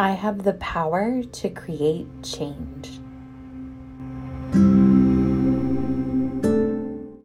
I have the power to create change.